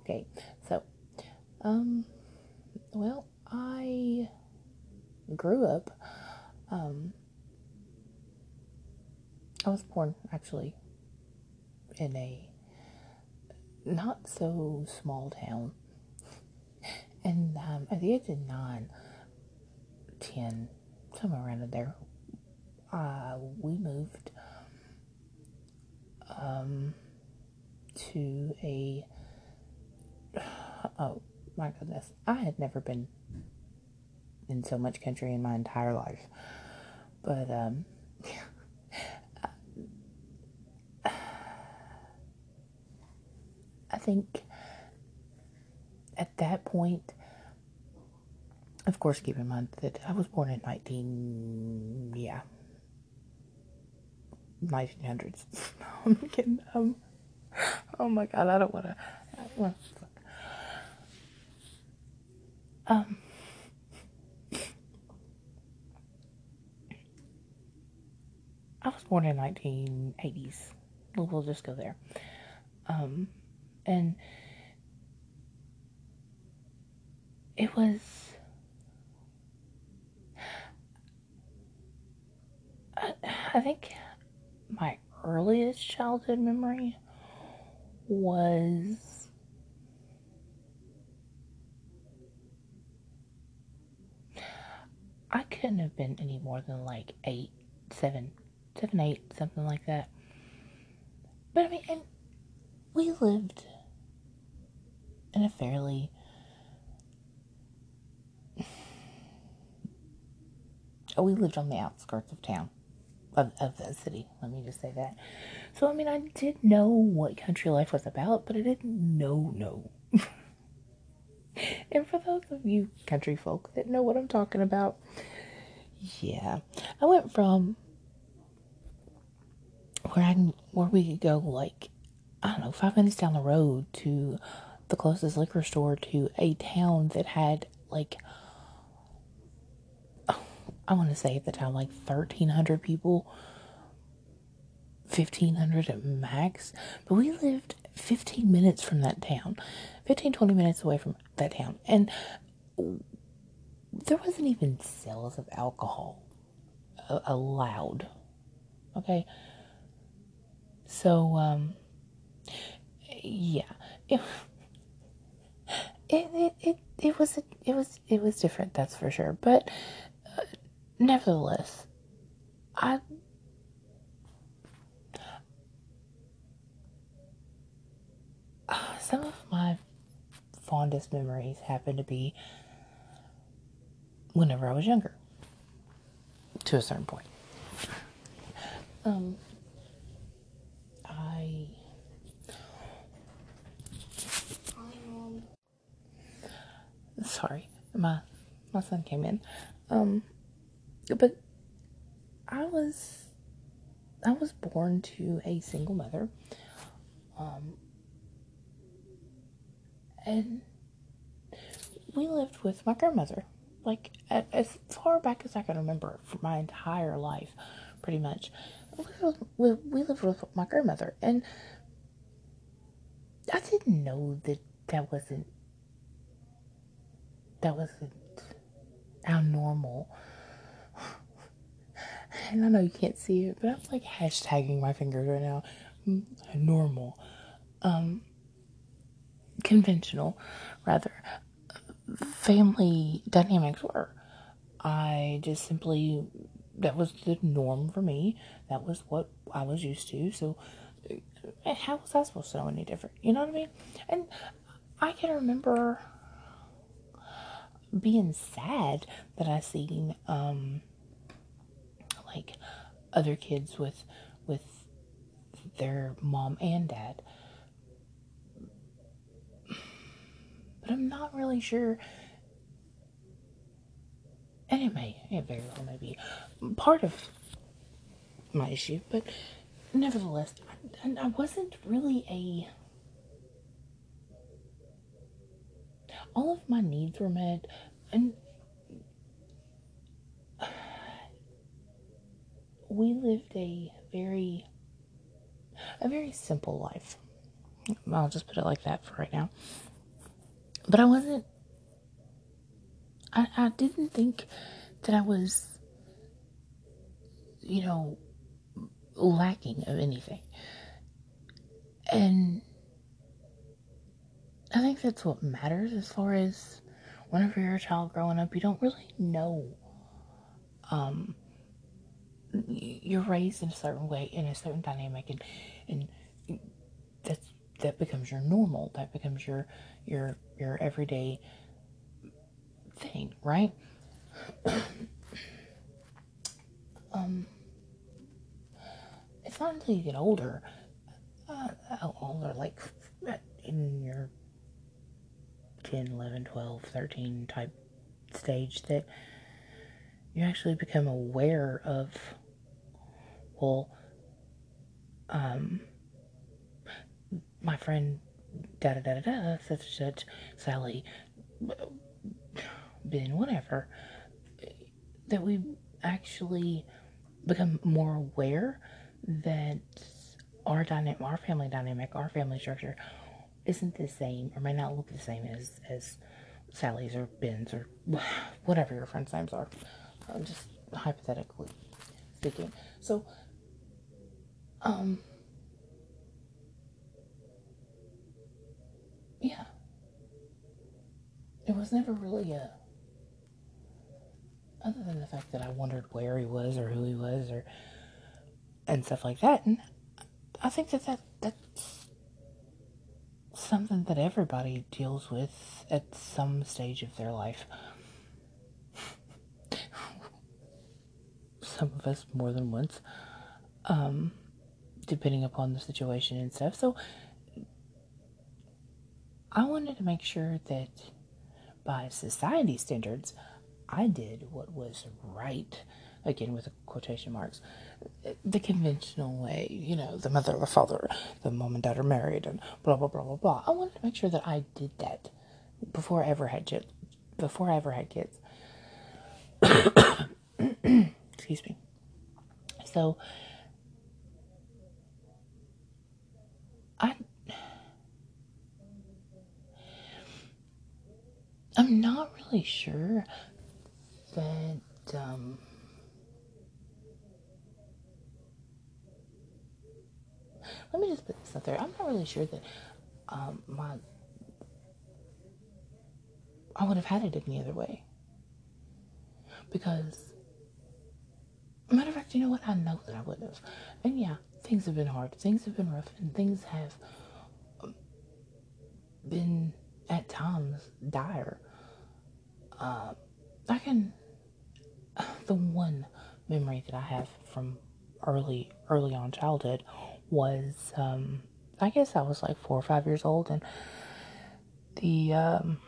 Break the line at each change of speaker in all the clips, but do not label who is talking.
Okay, so, um, well, I grew up, um, I was born actually in a not so small town. And um, at the age of nine, ten, somewhere around there, uh, we moved um, to a. Oh my goodness. I had never been in so much country in my entire life. But, um, I think at that point, of course, keep in mind that I was born in 19, yeah, 1900s. I'm kidding. Um, oh my god, I don't want to. Um, I was born in 1980s. We'll, we'll just go there. Um, and it was I, I think my earliest childhood memory was I couldn't have been any more than like eight, seven, seven, eight, something like that. But I mean, and we lived in a fairly oh, we lived on the outskirts of town of, of the city let me just say that so i mean i did know what country life was about but i didn't know no and for those of you country folk that know what i'm talking about yeah i went from where i can, where we could go like i don't know five minutes down the road to the closest liquor store to a town that had like I want to say at the time like 1300 people 1500 at max. But we lived 15 minutes from that town 15 20 minutes away from that town. And there wasn't even sales of alcohol uh, allowed. Okay? So um yeah. It, it, it, it, was it was it was different that's for sure. But uh, nevertheless i some of my fondest memories happen to be whenever i was younger to a certain point um i sorry, my my son came in. Um, but I was I was born to a single mother. Um, and we lived with my grandmother, like as far back as I can remember for my entire life, pretty much. We we, lived with my grandmother, and I didn't know that that wasn't that wasn't how normal. And I know you can't see it, but I'm like hashtagging my fingers right now. Normal. Um, conventional, rather. Family dynamics were. I just simply, that was the norm for me. That was what I was used to. So, how was I supposed to know any different? You know what I mean? And I can remember being sad that I seen um like other kids with with their mom and dad. But I'm not really sure. And it may it very well may be part of my issue, but nevertheless, I, I wasn't really a all of my needs were met and we lived a very a very simple life. I'll just put it like that for right now but I wasn't. I, I didn't think that I was, you know, lacking of anything. And I think that's what matters as far as whenever you're a child growing up, you don't really know. Um, you're raised in a certain way, in a certain dynamic, and and that's that becomes your normal. That becomes your your your everyday thing, right? um, it's not until you get older, uh, older, like in your 10, 11, 12, 13 type stage that you actually become aware of, well, um, my friend, da da da da da, such such, Sally, Ben, whatever, that we actually become more aware that our dynamic, our family dynamic, our family structure isn't the same or may not look the same as as Sally's or Ben's or whatever your friends' names are. I'm just hypothetically speaking. So, um, yeah, it was never really a. Other than the fact that I wondered where he was or who he was or and stuff like that, and I think that that that's something that everybody deals with at some stage of their life. some of us more than once, um, depending upon the situation and stuff. So I wanted to make sure that by society standards, I did what was right, again with quotation marks, the conventional way, you know, the mother, the father, the mom and dad are married, and blah blah blah blah blah. I wanted to make sure that I did that before I ever had kids. Before I ever had kids. Excuse me. So I I'm not really sure but um let me just put this out there. I'm not really sure that um, my I would have had it any other way. Because, matter of fact, you know what? I know that I would have. And yeah, things have been hard. Things have been rough. And things have um, been, at times, dire. Uh, I can, the one memory that I have from early, early on childhood was, um, I guess I was like four or five years old, and the um,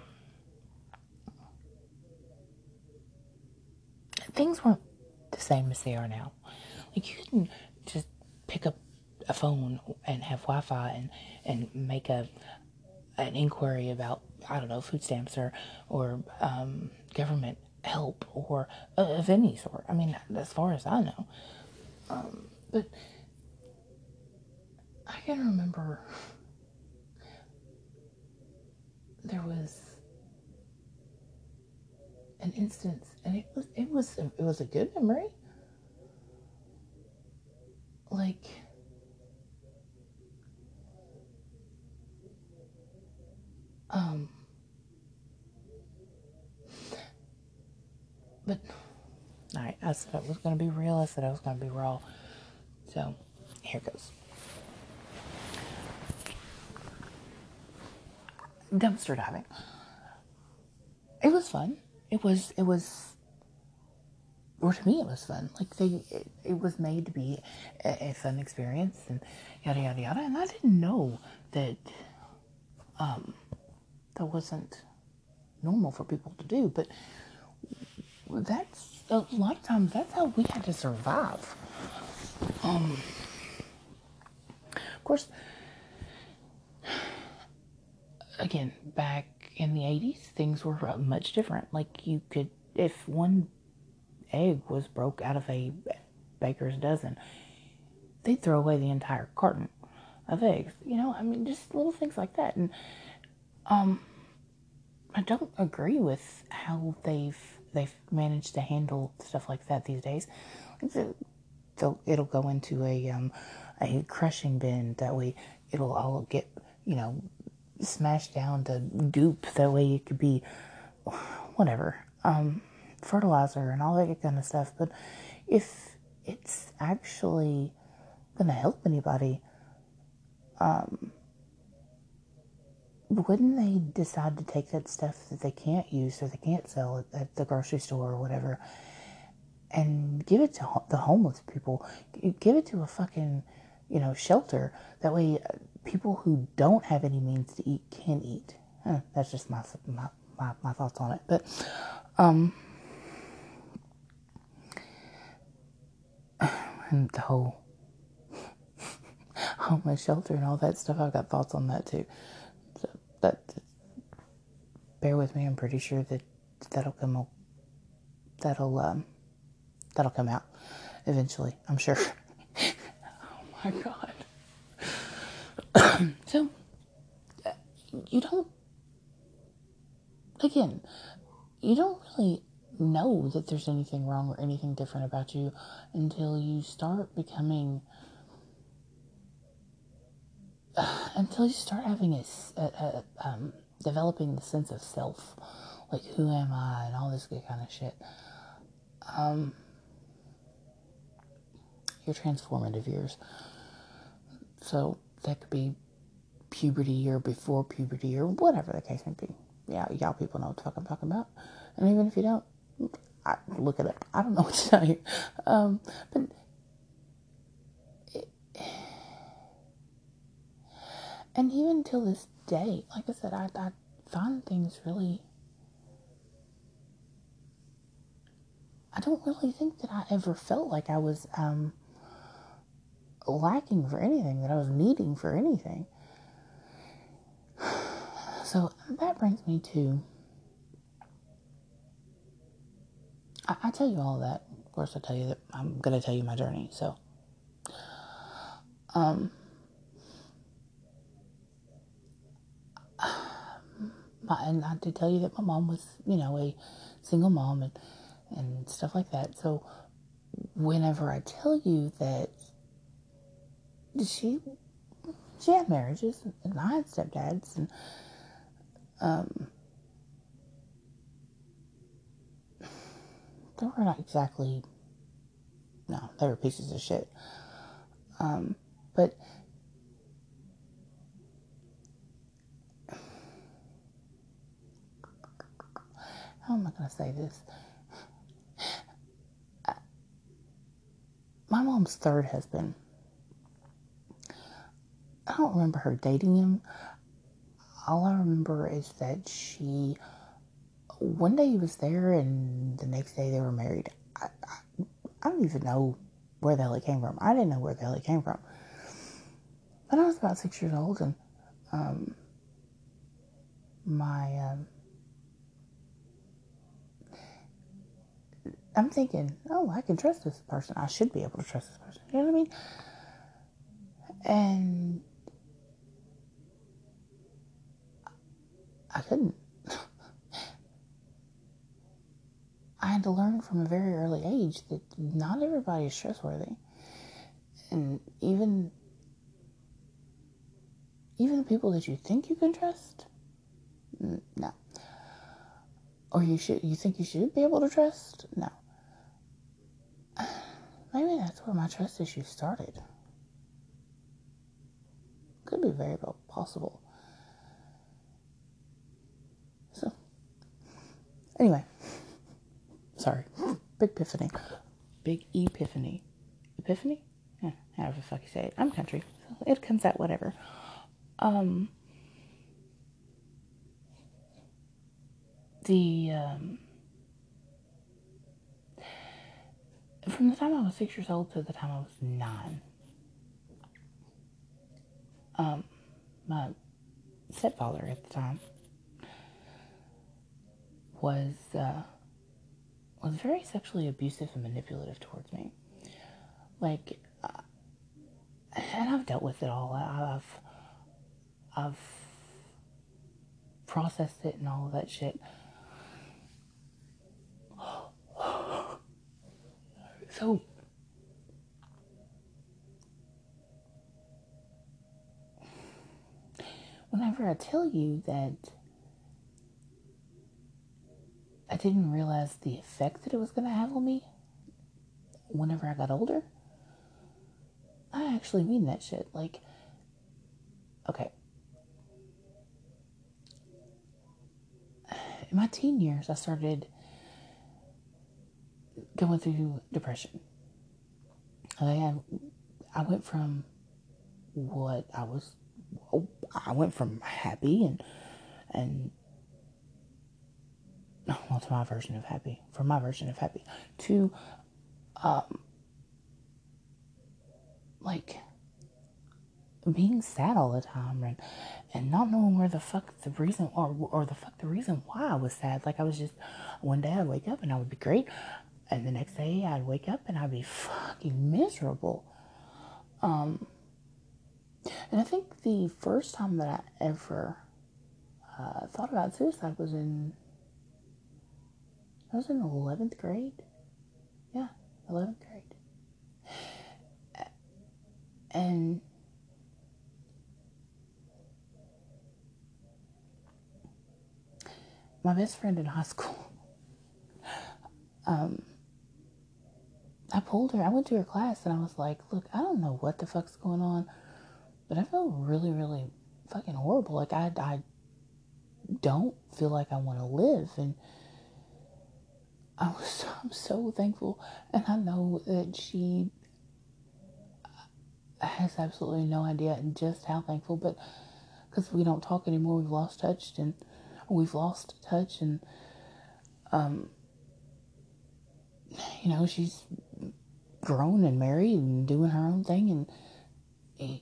things weren't the same as they are now. Like you couldn't just pick up a phone and have Wi-Fi and and make a an inquiry about I don't know food stamps or or um, government help or uh, of any sort. I mean, as far as I know, um, but I can remember there was an instance, and it was it was it was a good memory. Like um but right, I said I was going to be real. I said I was going to be raw. So here goes. dumpster diving. It was fun. It was it was or to me it was fun. Like they it, it was made to be a, a, fun experience and yada yada yada. And I didn't know that um that wasn't normal for people to do, but that's a lot of times that's how we had to survive. Um of course again, back in the 80s, things were much different. Like, you could, if one egg was broke out of a baker's dozen, they'd throw away the entire carton of eggs. You know, I mean, just little things like that. And, um, I don't agree with how they've they've managed to handle stuff like that these days. It'll go into a um, a crushing bin that way it'll all get you know smashed down to goop that way it could be whatever um, fertilizer and all that kind of stuff. But if it's actually going to help anybody, um, wouldn't they decide to take that stuff that they can't use or they can't sell at, the grocery store or whatever and give it to the homeless people? Give it to a fucking, you know, shelter. That way, uh, people who don't have any means to eat can eat. Huh, that's just my, my my my thoughts on it. But um, and the whole homeless shelter and all that stuff. I've got thoughts on that too. That bear with me. I'm pretty sure that that'll come. That'll um, that'll come out eventually. I'm sure. oh my god. so you don't. Again, you don't really know that there's anything wrong or anything different about you until you start becoming until you start having a, a, a um, developing the sense of self like who am i and all this good kind of shit um, your transformative years so that could be puberty or before puberty or whatever the case may be yeah y'all people know what the fuck i'm talking about and even if you don't I, look at it up. I don't know what to tell you. Um, but and even till this day, like I said, I, I find things really. I don't really think that I ever felt like I was um, lacking for anything, that I was needing for anything. So that brings me to I, I tell you all that. Of course, I tell you that I'm going to tell you my journey. So, um, my, and I did tell you that my mom was, you know, a single mom and and stuff like that. So, whenever I tell you that she she had marriages and I had stepdads and um they were not exactly no, they were pieces of shit. Um, but how am I going to say this? My mom's third husband. I don't remember her dating him. All I remember is that she one day he was there and the next day they were married. I, I, I don't even know where the hell he came from. I didn't know where the hell he came from. But I was about six years old and um, my um, I'm thinking, oh, I can trust this person. I should be able to trust this person. You know what I mean? And I couldn't. I had to learn from a very early age that not everybody is trustworthy. And even even the people that you think you can trust, no. Or you should you think you should be able to trust? No. Maybe that's where my trust issue started. Could be very possible. So, anyway. Sorry. Big epiphany. Big epiphany. Epiphany? Yeah, however the fuck you say it. I'm country. So it comes out whatever. Um the um from the time I was six years old to the time I was nine, um, my stepfather at the time was uh, was very sexually abusive and manipulative towards me. Like, uh, and I've dealt with it all. I've, I've processed it and all of that shit. So, whenever I tell you that I didn't realize the effect that it was going to have on me whenever I got older, I actually mean that shit. Like, okay. In my teen years, I started going through depression. I had, I went from what I was I went from happy and and well to my version of happy from my version of happy to um like being sad all the time and and not knowing where the fuck the reason or or the fuck the reason why I was sad. Like I was just one day I'd wake up and I would be great, and the next day I'd wake up and I'd be fucking miserable. Um, and I think the first time that I ever uh, thought about suicide was in I was in eleventh grade. Yeah, eleventh grade. And my best friend in high school, um, I pulled her. I went to her class and I was like, "Look, I don't know what the fuck's going on, but I feel really, really fucking horrible. Like I, I don't feel like I want to live." And I was, I'm so thankful, and I know that she has absolutely no idea just how thankful, but because we don't talk anymore, we've lost touch and we've lost touch, and um, you know, she's grown and married and doing her own thing, and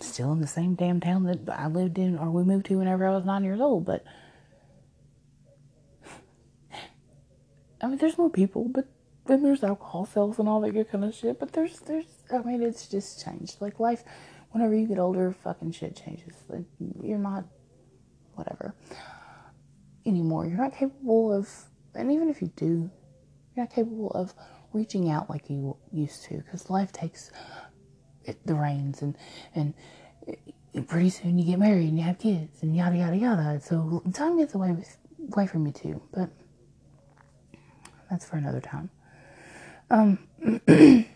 still in the same damn town that I lived in or we moved to whenever I was nine years old. But I mean, there's more people, but then there's alcohol sales and all that good kind of shit. But there's, there's, I mean, it's just changed. Like life, whenever you get older, fucking shit changes. Like you're not, whatever, anymore. You're not capable of, and even if you do, you're not capable of reaching out like you used to because life takes the reins and and pretty soon you get married and you have kids and yada yada yada. So time gets away with away from you too but that's for another time. Um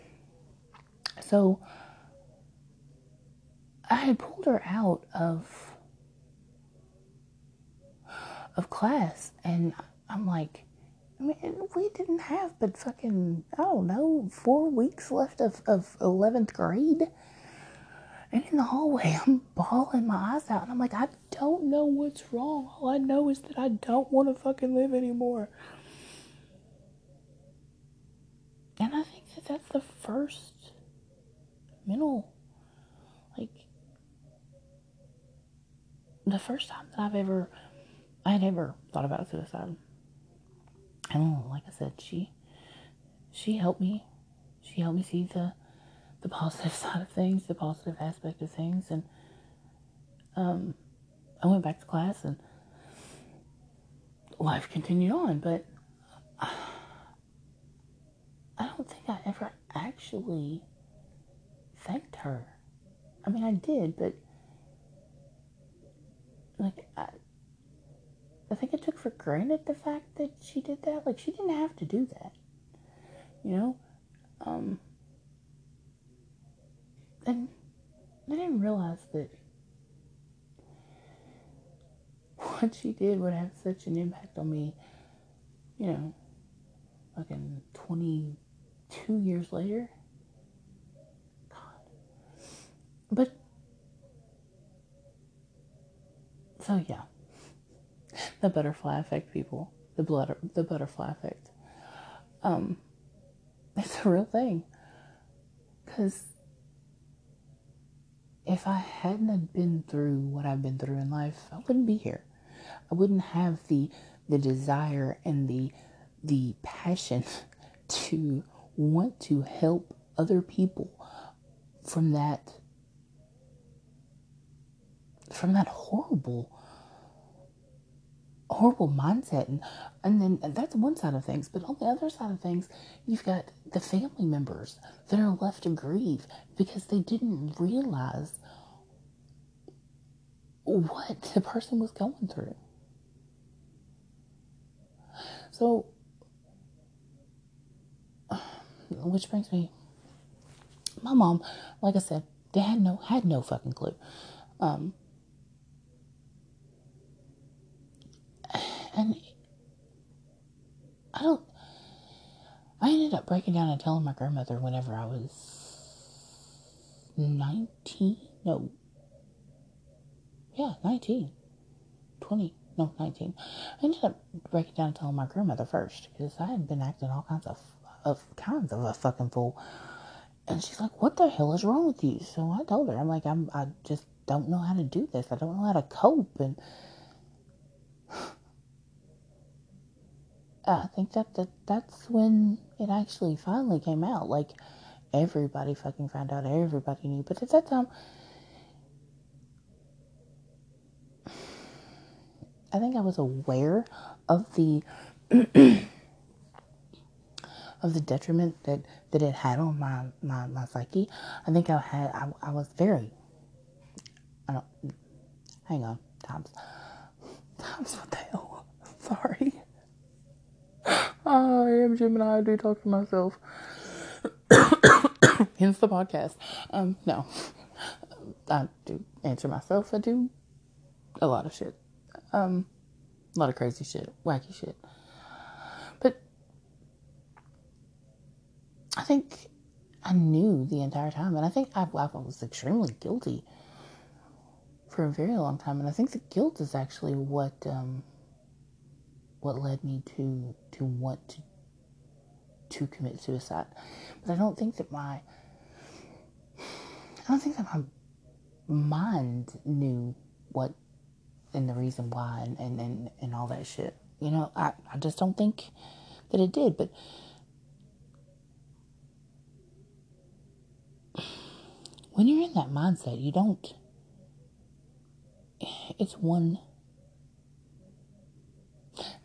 so i had pulled her out of of class and i'm like I mean, we didn't have but fucking, I don't know, four weeks left of, of 11th grade. And in the hallway, I'm bawling my eyes out. And I'm like, I don't know what's wrong. All I know is that I don't want to fucking live anymore. And I think that that's the first mental, like, the first time that I've ever, I had ever thought about suicide and like I said, she she helped me. She helped me see the the positive side of things, the positive aspect of things, and um, I went back to class and life continued on. But I don't think I ever actually thanked her. I mean, I did, but like I, I think I took for granted the fact that she did that. Like she didn't have to do that. You know? Um and I didn't realize that what she did would have such an impact on me, you know, fucking 22 years later. God. But, so yeah the butterfly effect, people. The blood, the butterfly effect. Um, it's a real thing. Cause if I hadn't been through what I've been through in life, I wouldn't be here. I wouldn't have the the desire and the the passion to want to help other people from that from that horrible horrible mindset. And and then that's one side of things. But on the other side of things you've got the family members that are left to grieve because they didn't realize what the person was going through. So which brings me my mom like i said they had no had no fucking clue. Um and I don't. I ended up breaking down and telling my grandmother whenever I was 19. No. Yeah, 19. 20. No, 19. I ended up breaking down and telling my grandmother first because I had been acting all kinds of, of kinds of a fucking fool. And she's like, what the hell is wrong with you? So I told her, I'm like, I'm, I just don't know how to do this. I don't know how to cope. And I think that, that that's when it actually finally came out. Like everybody fucking found out, everybody knew. But at that time, I think I was aware of the of the detriment that, that it had on my, my, my psyche. I think I had I, I was very I don't hang on times times what the hell sorry I am Gemini. I do talk to myself. Hence the podcast. Um, no, I do answer myself. I do a lot of shit. Um, a lot of crazy shit, wacky shit. But I think I knew the entire time, and I think I, I was extremely guilty for a very long time. And I think the guilt is actually what um, what led me to to want to to commit suicide. But I don't think that my I don't think that my mind knew what and the reason why and, and, and, and all that shit. You know, I, I just don't think that it did. But when you're in that mindset, you don't it's one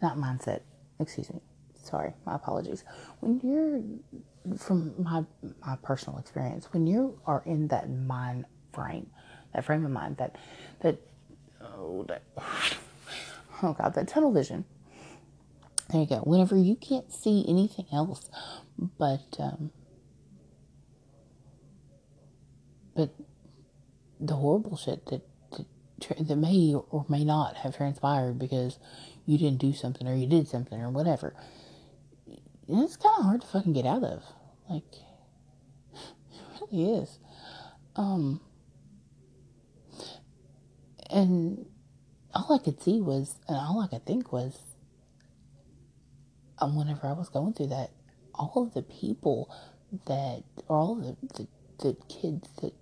not mindset, excuse me. Sorry, my apologies. When you're from my my personal experience, when you are in that mind frame, that frame of mind, that that oh that oh god, that tunnel vision. There you go. Whenever you can't see anything else but um, but the horrible shit that, that that may or may not have transpired because you didn't do something or you did something or whatever. It's kind of hard to fucking get out of. Like, it really is. Um, and all I could see was, and all I could think was, um, whenever I was going through that, all of the people that, or all the, the, the kids that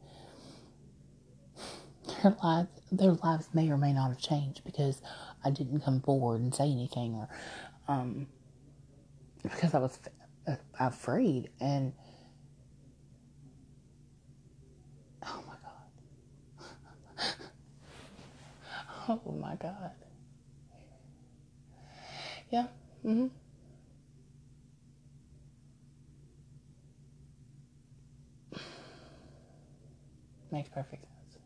their lives their lives may or may not have changed because I didn't come forward and say anything or um, because I was uh, afraid and oh my god. Oh my god. Yeah mhm makes perfect sense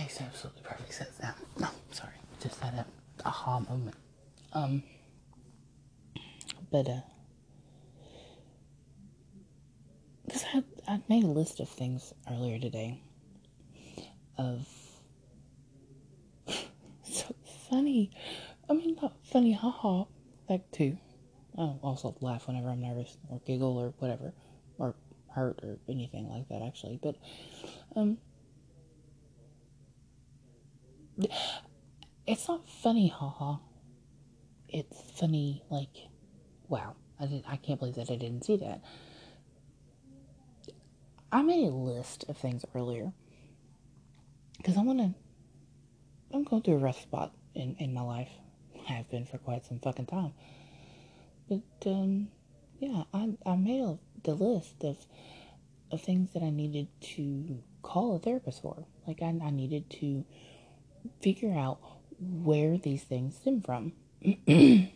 Makes absolutely perfect sense now. No, sorry. Just had a aha moment. Um, but, uh, because I, I made a list of things earlier today of so funny. I mean, not funny, haha, like too. I also laugh whenever I'm nervous or giggle or whatever, or hurt or anything like that, actually. But, um, it's not funny, haha. It's funny, like, wow. I didn't. I can't believe that I didn't see that. I made a list of things earlier because I want to. I'm going through a rough spot in in my life. I have been for quite some fucking time. But um, yeah, I I made a, the list of of things that I needed to call a therapist for. Like, I, I needed to figure out where these things stem from.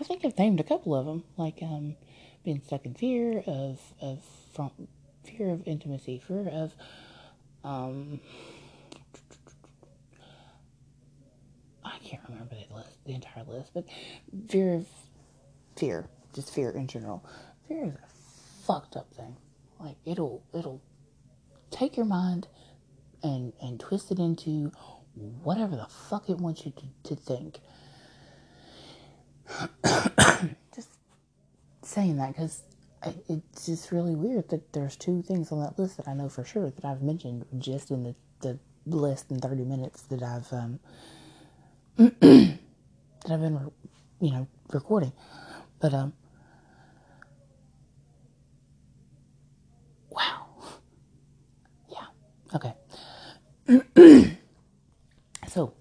I think I've named a couple of them, like um, being stuck in fear of of from fear of intimacy, fear of um, I can't remember the list, the entire list, but fear of fear, just fear in general. Fear is a fucked up thing. Like it'll it'll take your mind and and twist it into whatever the fuck it wants you to, to think. just saying that because it's just really weird that there's two things on that list that I know for sure that I've mentioned just in the, the less than 30 minutes that I've um, that I've been you know recording. But um wow. Yeah. Okay so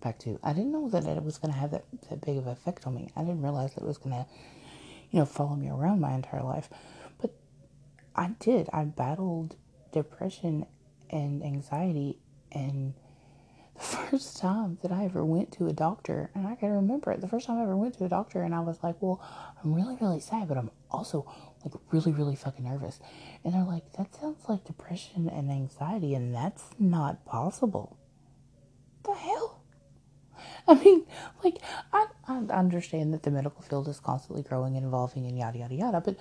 back to I didn't know that it was going to have that, that big of an effect on me I didn't realize that it was going to you know, follow me around my entire life. But I did. I battled depression and anxiety and the first time that I ever went to a doctor, and I can remember it, the first time I ever went to a doctor, and I was like, Well, I'm really, really sad, but I'm also like really, really fucking nervous. And they're like, That sounds like depression and anxiety, and that's not possible. The hell? I mean, like, I, I understand that the medical field is constantly growing and evolving and yada, yada, yada, but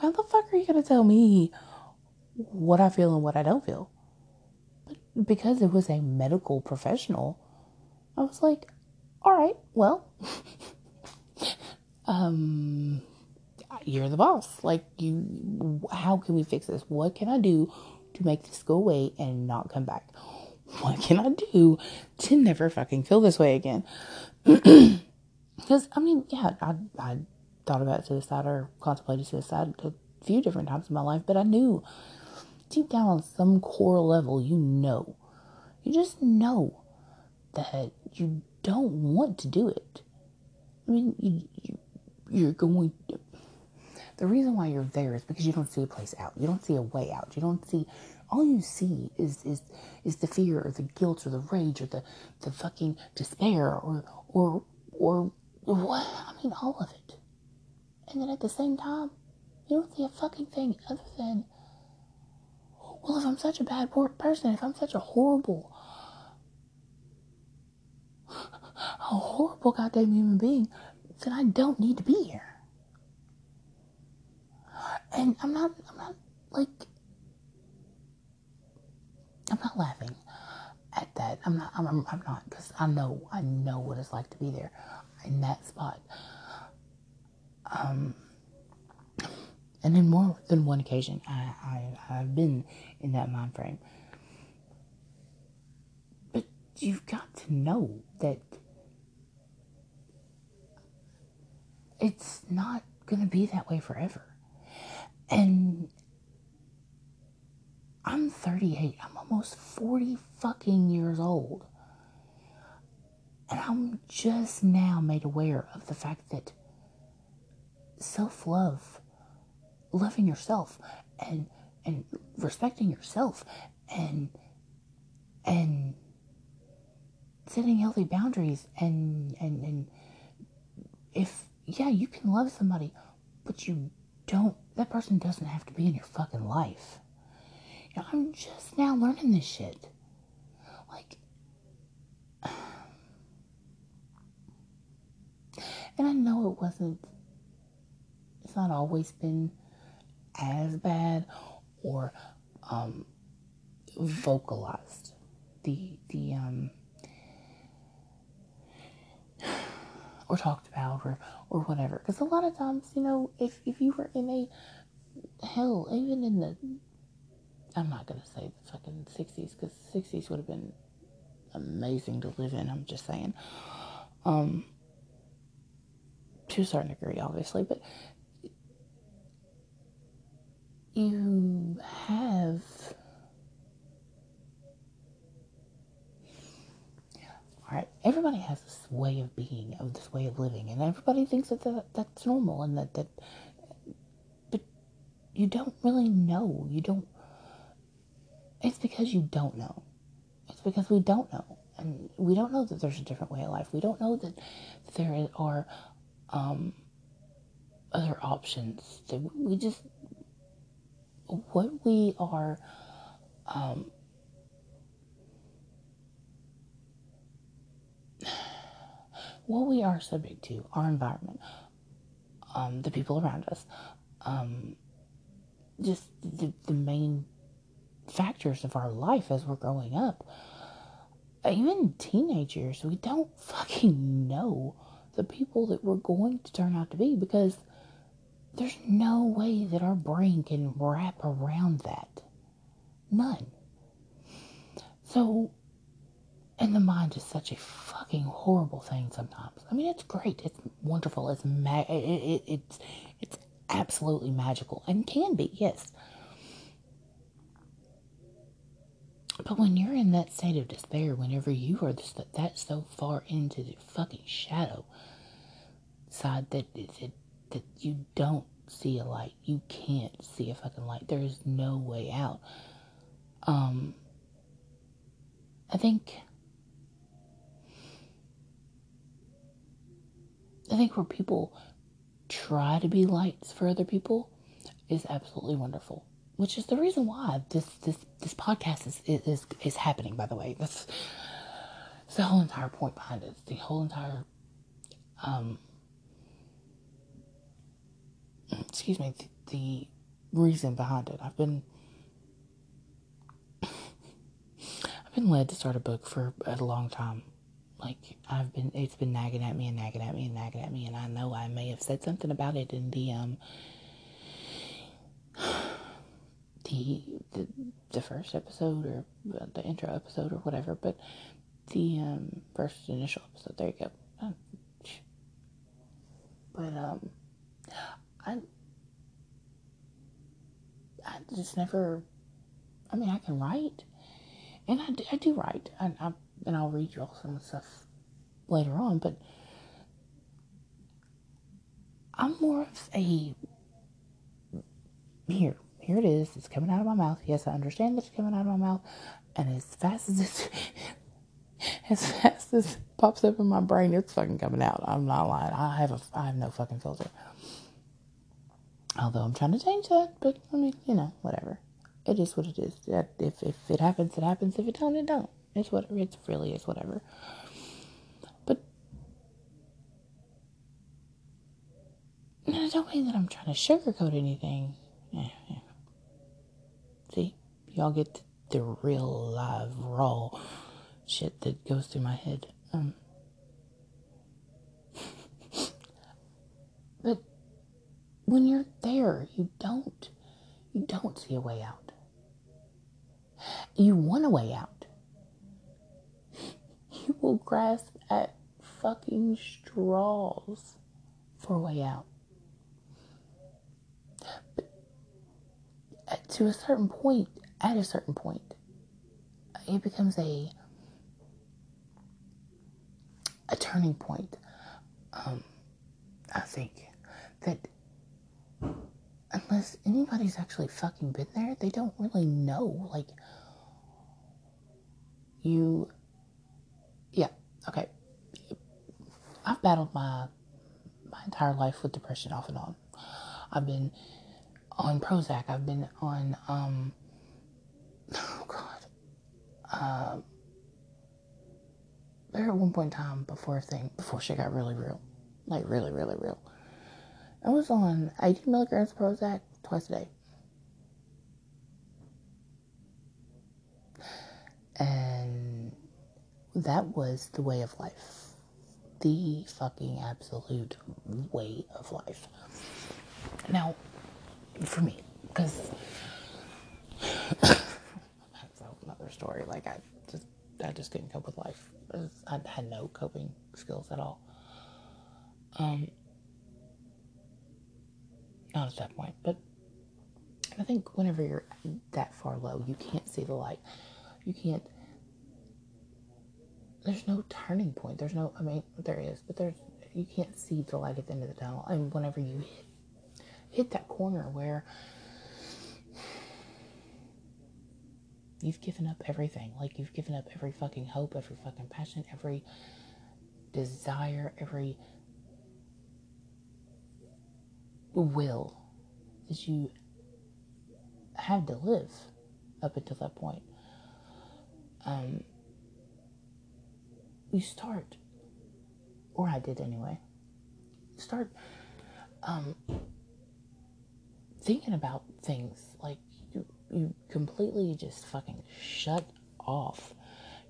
how the fuck are you going to tell me what I feel and what I don't feel? But because it was a medical professional, I was like, all right, well, um, you're the boss. Like, you, how can we fix this? What can I do to make this go away and not come back? what can I do to never fucking feel this way again? Because, I mean, yeah, I, I thought about suicide or contemplated suicide a few different times in my life, but I knew deep down on some core level, you know, you just know that you don't want to do it. I mean, you, you you're going. The reason why you're there is because you don't see a place out. You don't see a way out. You don't see all you see is is is the fear or the guilt or the rage or the the fucking despair or or or what I mean all of it. And then at the same time, you don't see a fucking thing other than well, if I'm such a bad person, if I'm such a horrible a horrible goddamn human being, then I don't need to be here. And I'm not I'm not like I'm not laughing at that. I'm not. I'm, I'm, I'm not because I know. I know what it's like to be there in that spot. Um, and in more than one occasion, I, I I've been in that mind frame. But you've got to know that it's not going to be that way forever. And I'm 38. I'm almost 40 fucking years old. And I'm just now made aware of the fact that self love, loving yourself, and and respecting yourself, and and setting healthy boundaries, and and and if yeah, you can love somebody, but you don't. That person doesn't have to be in your fucking life. You know, I'm just now learning this shit. Like, and I know it wasn't, it's not always been as bad or um, vocalized. The, the, um, or talked about or, or whatever. Because a lot of times, you know, if, if you were in a, hell, even in the I'm not gonna say the fucking 60s because 60s would have been amazing to live in. I'm just saying, um, to a certain degree, obviously, but you have. Right, everybody has this way of being, of this way of living, and everybody thinks that, that that's normal and that that but you don't really know. You don't. It's because you don't know. It's because we don't know. And we don't know that there's a different way of life. We don't know that there are um, other options. That we just. What we are. Um, what we are subject to, our environment, um, the people around us, um, just the, the main factors of our life as we're growing up. Even teenagers, we don't fucking know the people that we're going to turn out to be because there's no way that our brain can wrap around that. None. So, and the mind is such a fucking horrible thing sometimes. I mean, it's great. It's wonderful. It's ma- it, it, it's it's absolutely magical and can be, yes. But when you're in that state of despair, whenever you are just that so far into the fucking shadow side that that, that you don't see a light, you can't see a fucking light. There is no way out. Um, I think I think where people try to be lights for other people is absolutely wonderful. Which is the reason why this this this podcast is is is happening. By the way, that's, the whole entire point behind it. The whole entire um, excuse me, the, the reason behind it. I've been I've been led to start a book for a long time like I've been it's been nagging at me and nagging at me and nagging at me and I know I may have said something about it in the um the the, the first episode or the intro episode or whatever but the um first initial episode there you go. Um, but um I I just never I mean I can write and I do, I do write I, I and I'll read you all some of the stuff later on, but I'm more of a here, here it is, it's coming out of my mouth. Yes, I understand that it's coming out of my mouth, and as fast as it's as fast as it pops up in my brain, it's fucking coming out. I'm not lying. I have a I have no fucking filter. Although I'm trying to change that, but I mean, you know, whatever. It is what it is. If if it happens, it happens. If it don't, it don't. It's whatever. It's really is whatever. But I don't mean that I'm trying to sugarcoat anything. Yeah, yeah. See, y'all get the real live raw shit that goes through my head. Um, but when you're there, you don't you don't see a way out. You want a way out you will grasp at fucking straws for a way out. But to a certain point, at a certain point, it becomes a a turning point. Um, I think that unless anybody's actually fucking been there, they don't really know. Like, you okay. I've battled my my entire life with depression off and on. I've been on Prozac. I've been on um oh god. Um there at one point in time before thing before shit got really real. Like really, really real. I was on 80 milligrams of Prozac twice a day. And that was the way of life. The fucking absolute way of life. Now, for me, because that's another story. Like I just, I just couldn't cope with life. I had no coping skills at all. Um, not at that point, but I think whenever you're that far low, you can't see the light. You can't there's no turning point. There's no, I mean, there is, but there's, you can't see the light at the end of the tunnel. And whenever you hit, hit that corner where you've given up everything, like you've given up every fucking hope, every fucking passion, every desire, every will that you had to live up until that point. Um, you start, or I did anyway, start um, thinking about things like you, you completely just fucking shut off.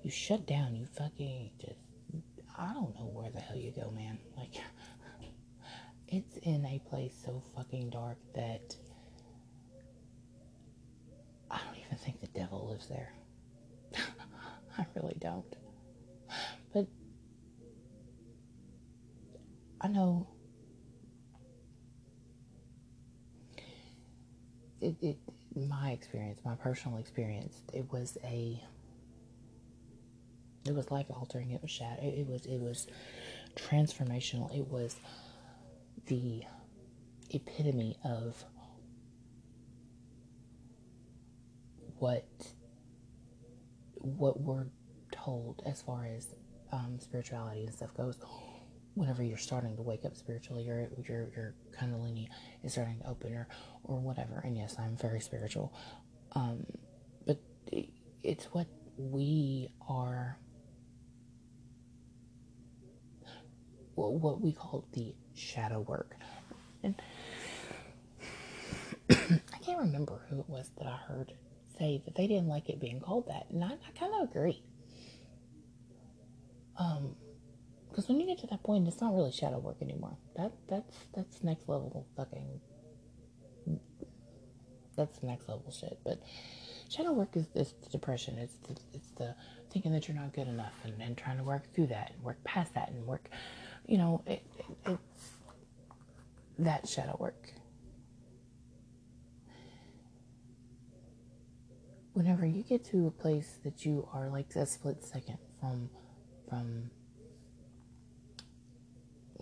You shut down. You fucking just, I don't know where the hell you go, man. Like, it's in a place so fucking dark that I don't even think the devil lives there. I really don't. But I know it, it my experience, my personal experience, it was a it was life altering, it was shat it, it was it was transformational. It was the epitome of what what we're told as far as um, spirituality and stuff goes. Whenever you're starting to wake up spiritually, your your your kundalini is starting to open, or or whatever. And yes, I'm very spiritual, um, but it's what we are. What we call the shadow work, and I can't remember who it was that I heard say that they didn't like it being called that, and I, I kind of agree. Um, because when you get to that point, it's not really shadow work anymore. That that's that's next level fucking. That's next level shit. But shadow work is this depression. It's the, it's the thinking that you're not good enough and, and trying to work through that and work past that and work, you know, it, it, it's that shadow work. whenever you get to a place that you are like a split second from from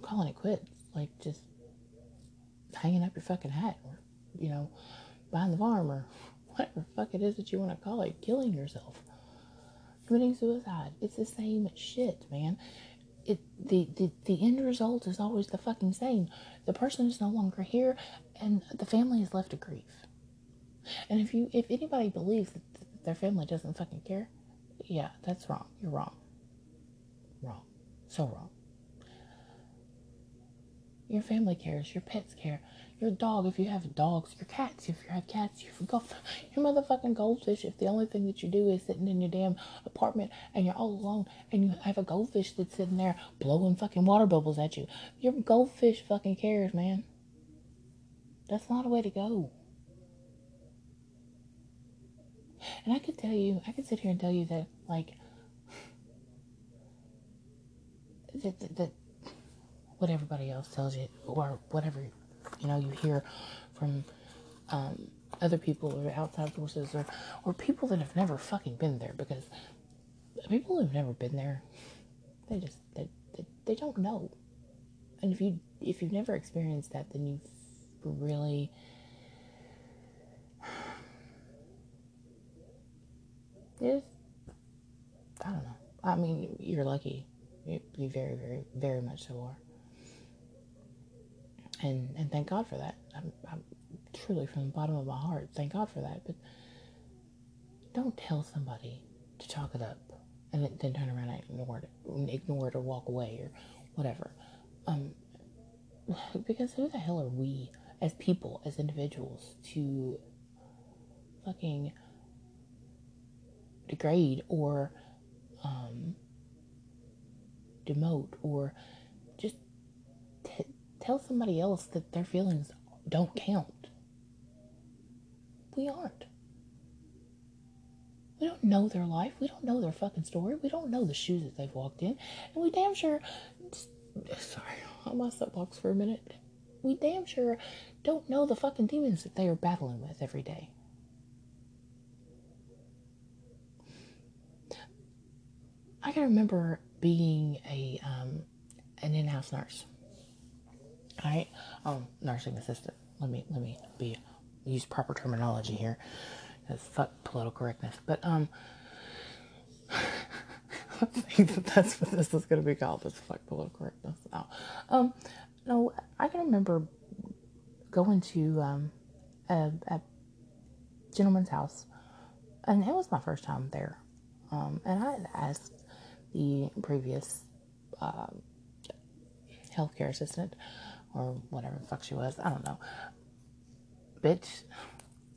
calling it quits, like just hanging up your fucking hat or you know buying the farm or whatever the fuck it is that you want to call it, killing yourself, committing suicide. It's the same shit, man. It the, the the end result is always the fucking same. The person is no longer here, and the family is left to grieve. And if you if anybody believes that their family doesn't fucking care, yeah, that's wrong. You're wrong. Wrong. So wrong. Your family cares. Your pets care. Your dog, if you have dogs. Your cats, if you have cats. Your, your motherfucking goldfish, if the only thing that you do is sitting in your damn apartment and you're all alone and you have a goldfish that's sitting there blowing fucking water bubbles at you. Your goldfish fucking cares, man. That's not a way to go. And I could tell you, I could sit here and tell you that, like, that, that, that what everybody else tells you, or whatever, you know, you hear from um, other people or outside sources or, or people that have never fucking been there because people who've never been there, they just, they, they, they don't know. And if you, if you've never experienced that, then you've really It's, I don't know. I mean, you're lucky. You, you very, very, very much so are. And and thank God for that. I'm, I'm truly from the bottom of my heart, thank God for that. But don't tell somebody to chalk it up and then turn around and ignore it, ignore it or walk away or whatever. Um, because who the hell are we as people, as individuals, to fucking degrade or um, demote or tell somebody else that their feelings don't count. We aren't. We don't know their life. We don't know their fucking story. We don't know the shoes that they've walked in. And we damn sure, sorry, on my soapbox for a minute. We damn sure don't know the fucking demons that they are battling with every day. I can remember being a um, an in-house nurse. All right, um, nursing assistant. Let me let me be use proper terminology here. That's fuck political correctness. But um, I think that that's what this is going to be called. Is fuck political correctness. No, um, no, I can remember going to um, a, a gentleman's house, and it was my first time there. Um, and I had asked the previous uh, healthcare assistant or whatever the fuck she was. I don't know. Bitch.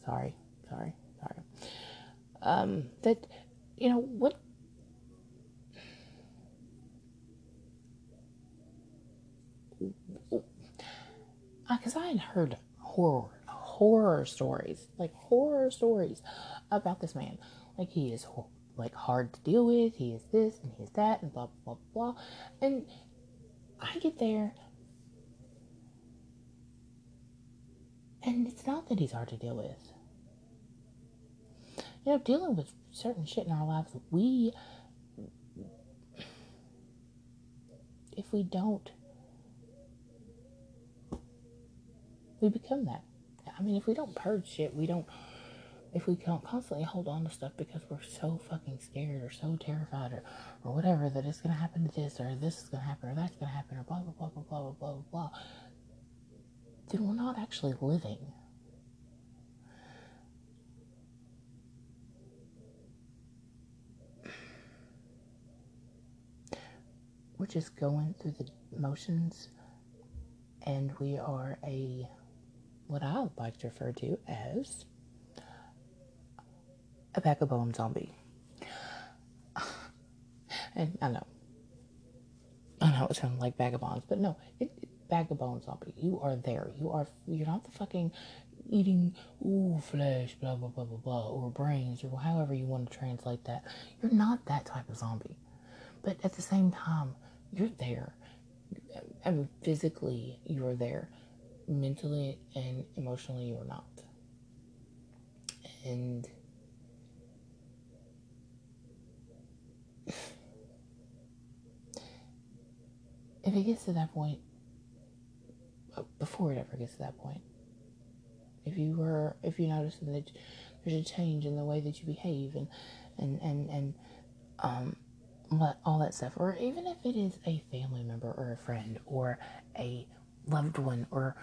Sorry, sorry, sorry. Um, that, you know, what. Because uh, I had heard horror, horror stories, like horror stories about this man. Like he is like hard to deal with. He is this and he is that and blah blah blah. And I get there And it's not that he's hard to deal with. You know, dealing with certain shit in our lives, we, if we don't, we become that. I mean, if we don't purge shit, we don't, if we can't constantly hold on to stuff because we're so fucking scared or so terrified or, or whatever that it's to happen to this or this is to happen or that's to happen or blah, blah, blah, blah, blah, blah, blah, blah then we're not actually living. We're just going through the motions, and we are a what I like to refer to as a back of bone zombie. and I know, I know it sounds like vagabonds, but no, it, bag of bones zombie. You are there. You are. You're not the fucking eating ooh flesh, blah blah blah blah blah, or brains, or however you want to translate that. You're not that type of zombie. But at the same time, you're there. I mean, physically, you are there. Mentally and emotionally, you are not. And if it gets to that point, before it ever gets to that point. If you were, if you notice that there's a change in the way that you behave and and and and um, all that stuff, or even if it is a family member or a friend or a loved one or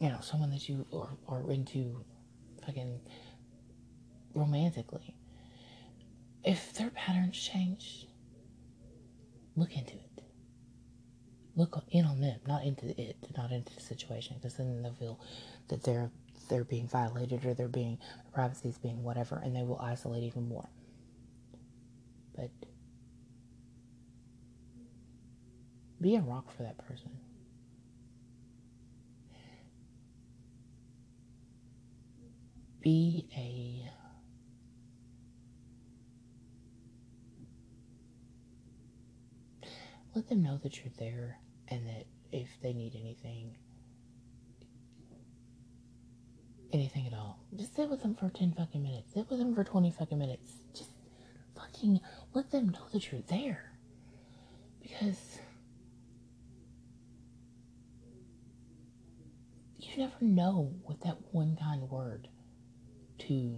you know someone that you are, are into fucking romantically if their patterns change look into it look in on them, not into it, not into the situation, because then they'll feel that they're they're being violated or they're being privacy is being whatever, and they will isolate even more. But be a rock for that person. Be a let them know that you're there and that if they need anything, anything at all, just sit with them for 10 fucking minutes. Sit with them for 20 fucking minutes. Just fucking let them know that you're there. Because you never know with that one kind word to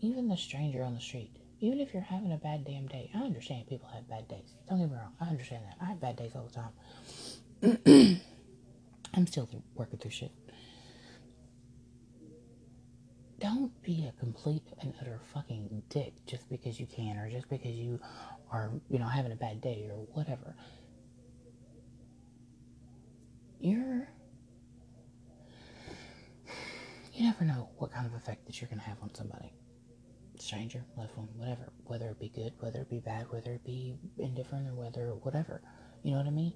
even the stranger on the street even if you're having a bad damn day, I understand people have bad days. Don't get me wrong, I understand that. I have bad days all the time. I'm still working through shit. Don't be a complete and utter fucking dick just because you can or just because you are, you know, having a bad day or whatever. You're. You never know what kind of effect that you're going to have on somebody stranger, loved one, whatever, whether it be good, whether it be bad, whether it be indifferent, or whether whatever. You know what I mean?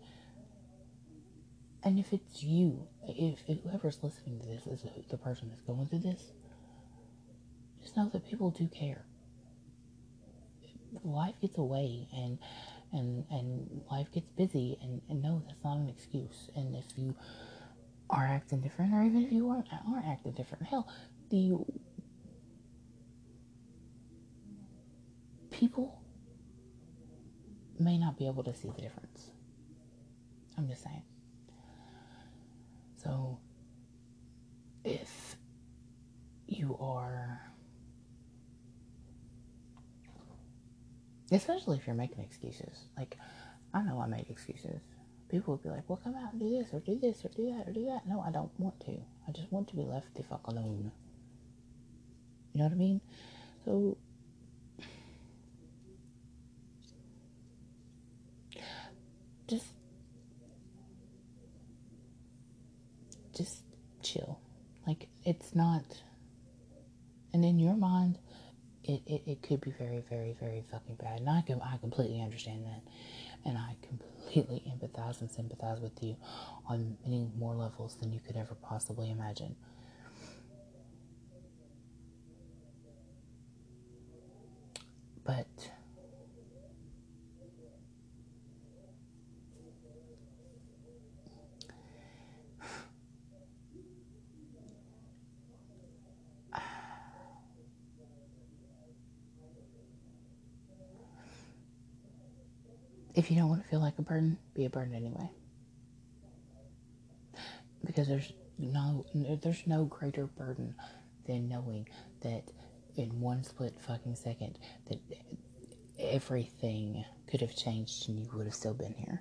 And if it's you, if, if whoever's listening to this is the person that's going through this, just know that people do care. Life gets away, and and and life gets busy, and, and no, that's not an excuse. And if you are acting different, or even if you aren't, aren't acting different, hell, the people may not be able to see the difference. I'm just saying. So, if you are, especially if you're making excuses, like I know I made excuses. People would be like, well, come out and do this, or do this, or do that, or do that. No, I don't want to. I just want to be left the fuck alone. You know what I mean? So, just chill. Like, it's not, and in your mind, it, it, it could be very, very, very fucking bad. And I, can, I completely understand that. And I completely empathize and sympathize with you on many more levels than you could ever possibly imagine. But if you don't want to feel like a burden, be a burden anyway. Because there's no there's no greater burden than knowing that in one split fucking second that everything could have changed and you would have still been here.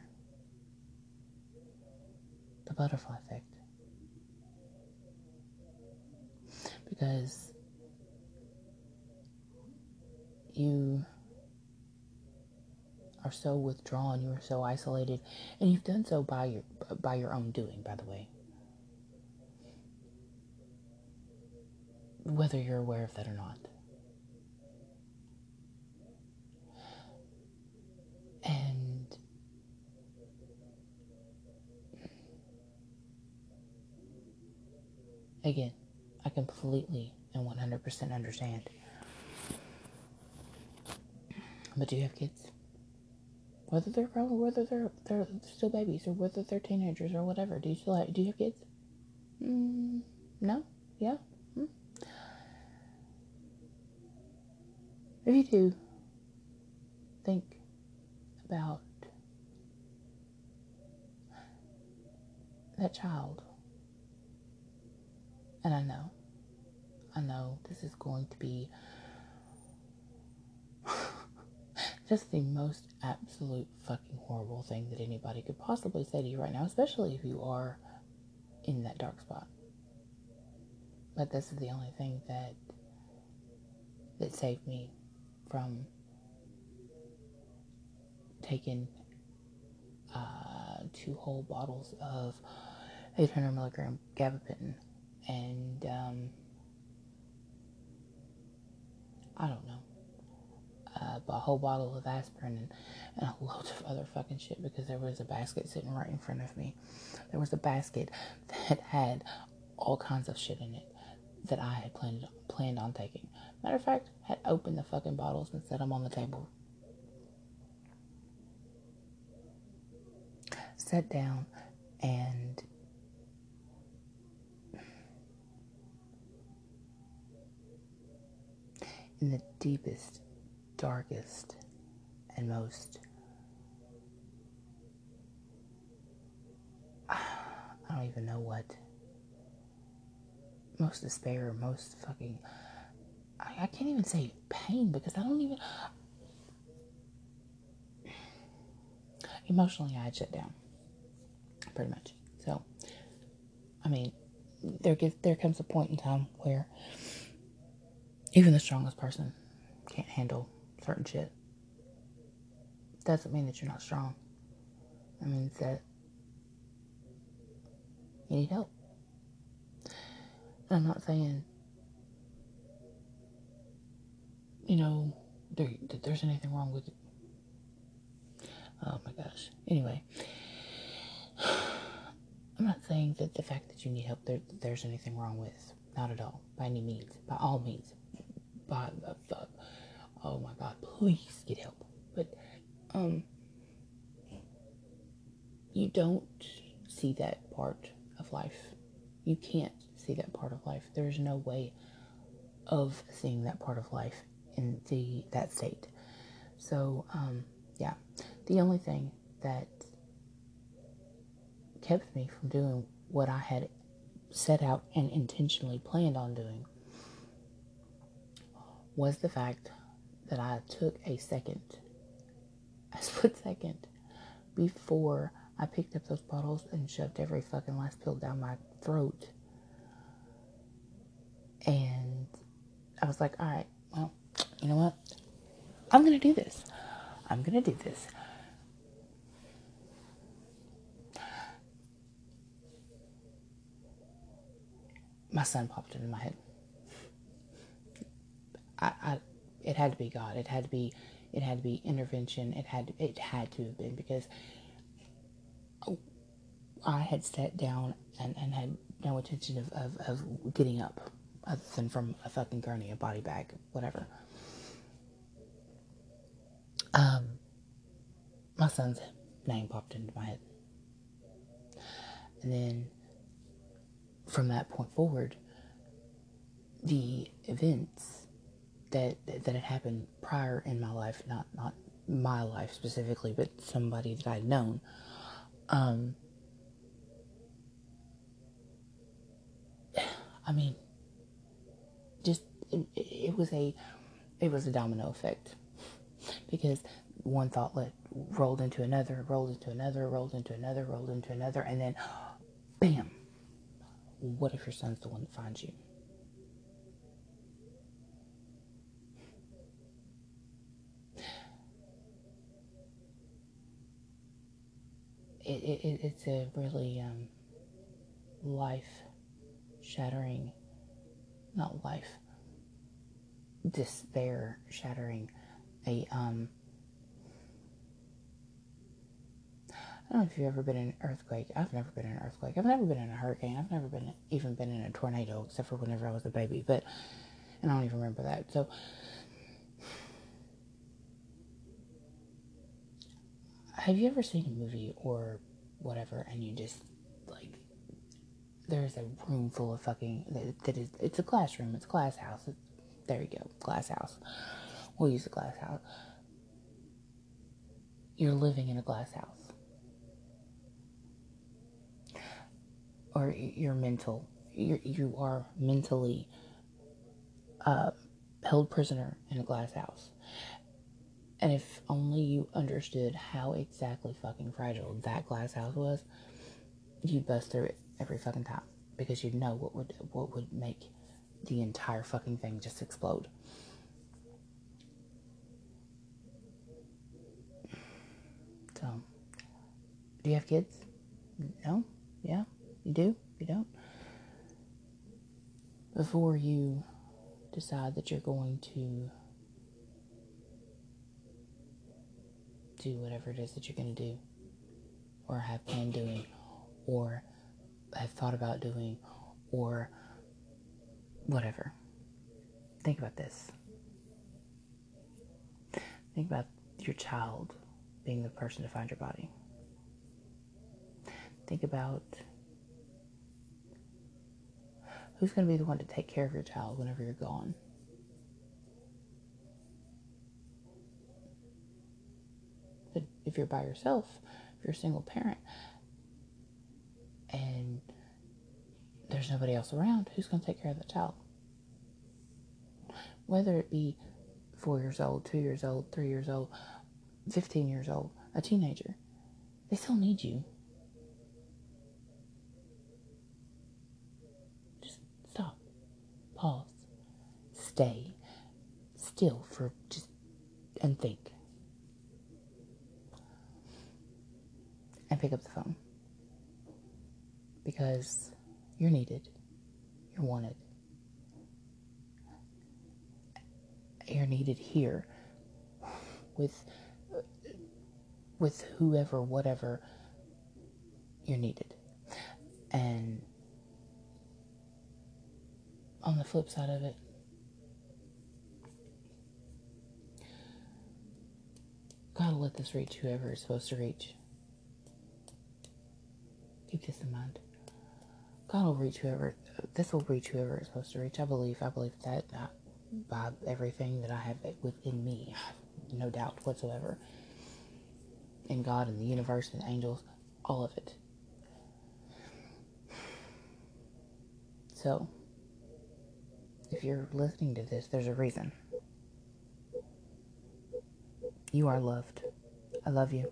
The butterfly effect. Because you are so withdrawn, you are so isolated, and you've done so by your by your own doing, by the way. Whether you're aware of that or not. And again, I completely and 100% understand. But do you have kids? Whether they're grown whether they're they're still babies or whether they're teenagers or whatever. Do you still have, do you have kids? Mm, no. Yeah. Mm. If you do, think about that child. And I know, I know this is going to be just the most absolute fucking horrible thing that anybody could possibly say to you right now, especially if you are in that dark spot. But this is the only thing that that saved me from taking uh, two whole bottles of 800 milligram gabapentin and um, I don't know uh, a whole bottle of aspirin and, and a load of other fucking shit because there was a basket sitting right in front of me. There was a basket that had all kinds of shit in it that I had planned planned on taking. Matter of fact, had opened the fucking bottles and set them on the table. Sat down and in the deepest darkest and most I don't even know what most despair, most fucking I, I can't even say pain because I don't even emotionally I had shut down pretty much. So I mean there gets there comes a point in time where even the strongest person can't handle certain shit. Doesn't mean that you're not strong. It means that you need help. I'm not saying, you know, there, that there's anything wrong with it. Oh my gosh. Anyway, I'm not saying that the fact that you need help there, there's anything wrong with. Not at all. By any means. By all means. By the oh my god, please get help. But um you don't see that part of life. You can't see that part of life. There is no way of seeing that part of life in the that state. So um yeah, the only thing that kept me from doing what I had set out and intentionally planned on doing was the fact that I took a second a split second before I picked up those bottles and shoved every fucking last pill down my throat. And I was like, all right, well, you know what? I'm going to do this. I'm going to do this. My son popped into my head. I, I, it had to be God. It had to be, it had to be intervention. It had, to, it had to have been because I had sat down and, and had no intention of, of, of getting up other than from a fucking gurney, a body bag, whatever. Um, my son's name popped into my head. And then from that point forward, the events that that had happened prior in my life, not not my life specifically, but somebody that I'd known, um, I mean, just it, it was a it was a domino effect because one thought let rolled into another, rolled into another, rolled into another, rolled into another, and then bam. What if your son's the one that finds you? It, it, it's a really um, life shattering, not life, despair shattering, a, um, I don't know if you've ever been in an earthquake. I've never been in an earthquake. I've never been in a hurricane. I've never been even been in a tornado, except for whenever I was a baby. But and I don't even remember that. So have you ever seen a movie or whatever, and you just like there's a room full of fucking that, is it's a classroom it's a glass house it's, there you go glass house. We'll use a glass house. You're living in a glass house. Or you're mental. You're, you are mentally uh, held prisoner in a glass house and if only you understood how exactly fucking fragile that glass house was you'd bust through it every fucking time because you'd know what would what would make the entire fucking thing just explode. So, do you have kids? No? Yeah? You do? You don't? Before you decide that you're going to do whatever it is that you're going to do, or have planned doing, or have thought about doing or whatever. Think about this. Think about your child being the person to find your body. Think about who's going to be the one to take care of your child whenever you're gone. But if you're by yourself, if you're a single parent, and there's nobody else around, who's going to take care of the child? Whether it be four years old, two years old, three years old, 15 years old, a teenager, they still need you. Just stop, pause, stay still for just and think. And pick up the phone because you're needed, you're wanted. You're needed here with with whoever, whatever you're needed. And on the flip side of it, gotta let this reach whoever it's supposed to reach. Keep this in mind. God will reach whoever. This will reach whoever it's supposed to reach. I believe. I believe that uh, by everything that I have within me, no doubt whatsoever. In God and the universe and angels, all of it. So, if you're listening to this, there's a reason. You are loved. I love you.